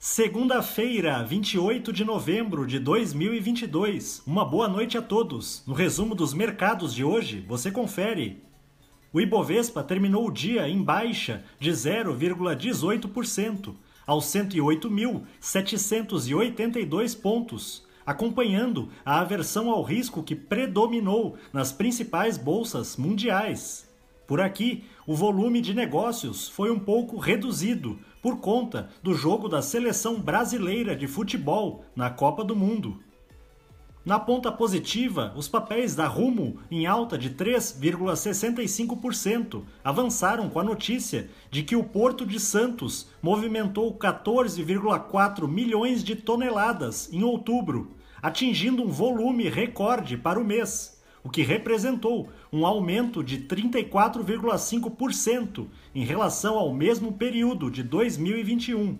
Segunda-feira, 28 de novembro de 2022. Uma boa noite a todos. No resumo dos mercados de hoje, você confere. O Ibovespa terminou o dia em baixa de 0,18%, aos 108.782 pontos, acompanhando a aversão ao risco que predominou nas principais bolsas mundiais. Por aqui, o volume de negócios foi um pouco reduzido por conta do jogo da seleção brasileira de futebol na Copa do Mundo. Na ponta positiva, os papéis da Rumo, em alta de 3,65%, avançaram com a notícia de que o Porto de Santos movimentou 14,4 milhões de toneladas em outubro, atingindo um volume recorde para o mês o que representou um aumento de 34,5% em relação ao mesmo período de 2021.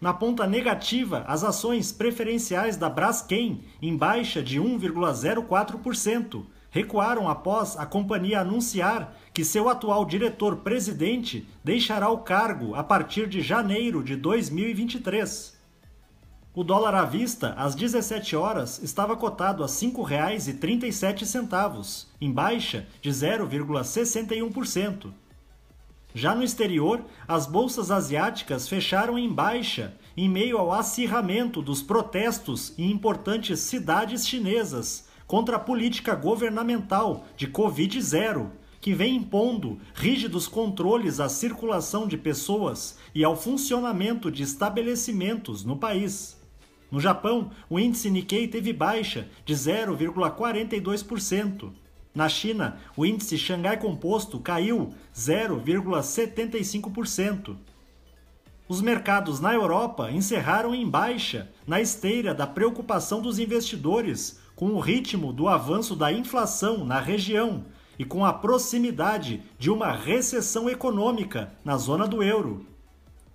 Na ponta negativa, as ações preferenciais da Braskem, em baixa de 1,04%, recuaram após a companhia anunciar que seu atual diretor-presidente deixará o cargo a partir de janeiro de 2023. O dólar à vista, às 17 horas, estava cotado a R$ 5,37, em baixa de 0,61%. Já no exterior, as bolsas asiáticas fecharam em baixa, em meio ao acirramento dos protestos em importantes cidades chinesas contra a política governamental de Covid-0, que vem impondo rígidos controles à circulação de pessoas e ao funcionamento de estabelecimentos no país. No Japão, o índice Nikkei teve baixa de 0,42%. Na China, o índice Xangai Composto caiu 0,75%. Os mercados na Europa encerraram em baixa, na esteira da preocupação dos investidores com o ritmo do avanço da inflação na região e com a proximidade de uma recessão econômica na zona do euro.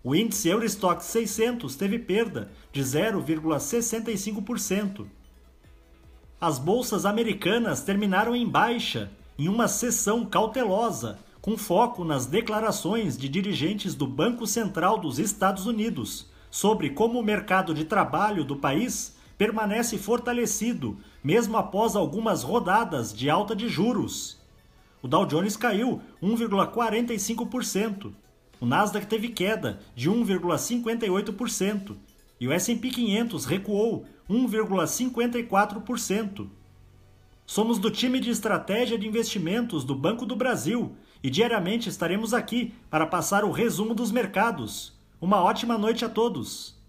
O índice Eurostock 600 teve perda de 0,65%. As bolsas americanas terminaram em baixa, em uma sessão cautelosa, com foco nas declarações de dirigentes do Banco Central dos Estados Unidos sobre como o mercado de trabalho do país permanece fortalecido, mesmo após algumas rodadas de alta de juros. O Dow Jones caiu 1,45%. O Nasdaq teve queda de 1,58% e o S&P 500 recuou 1,54%. Somos do time de estratégia de investimentos do Banco do Brasil e diariamente estaremos aqui para passar o resumo dos mercados. Uma ótima noite a todos!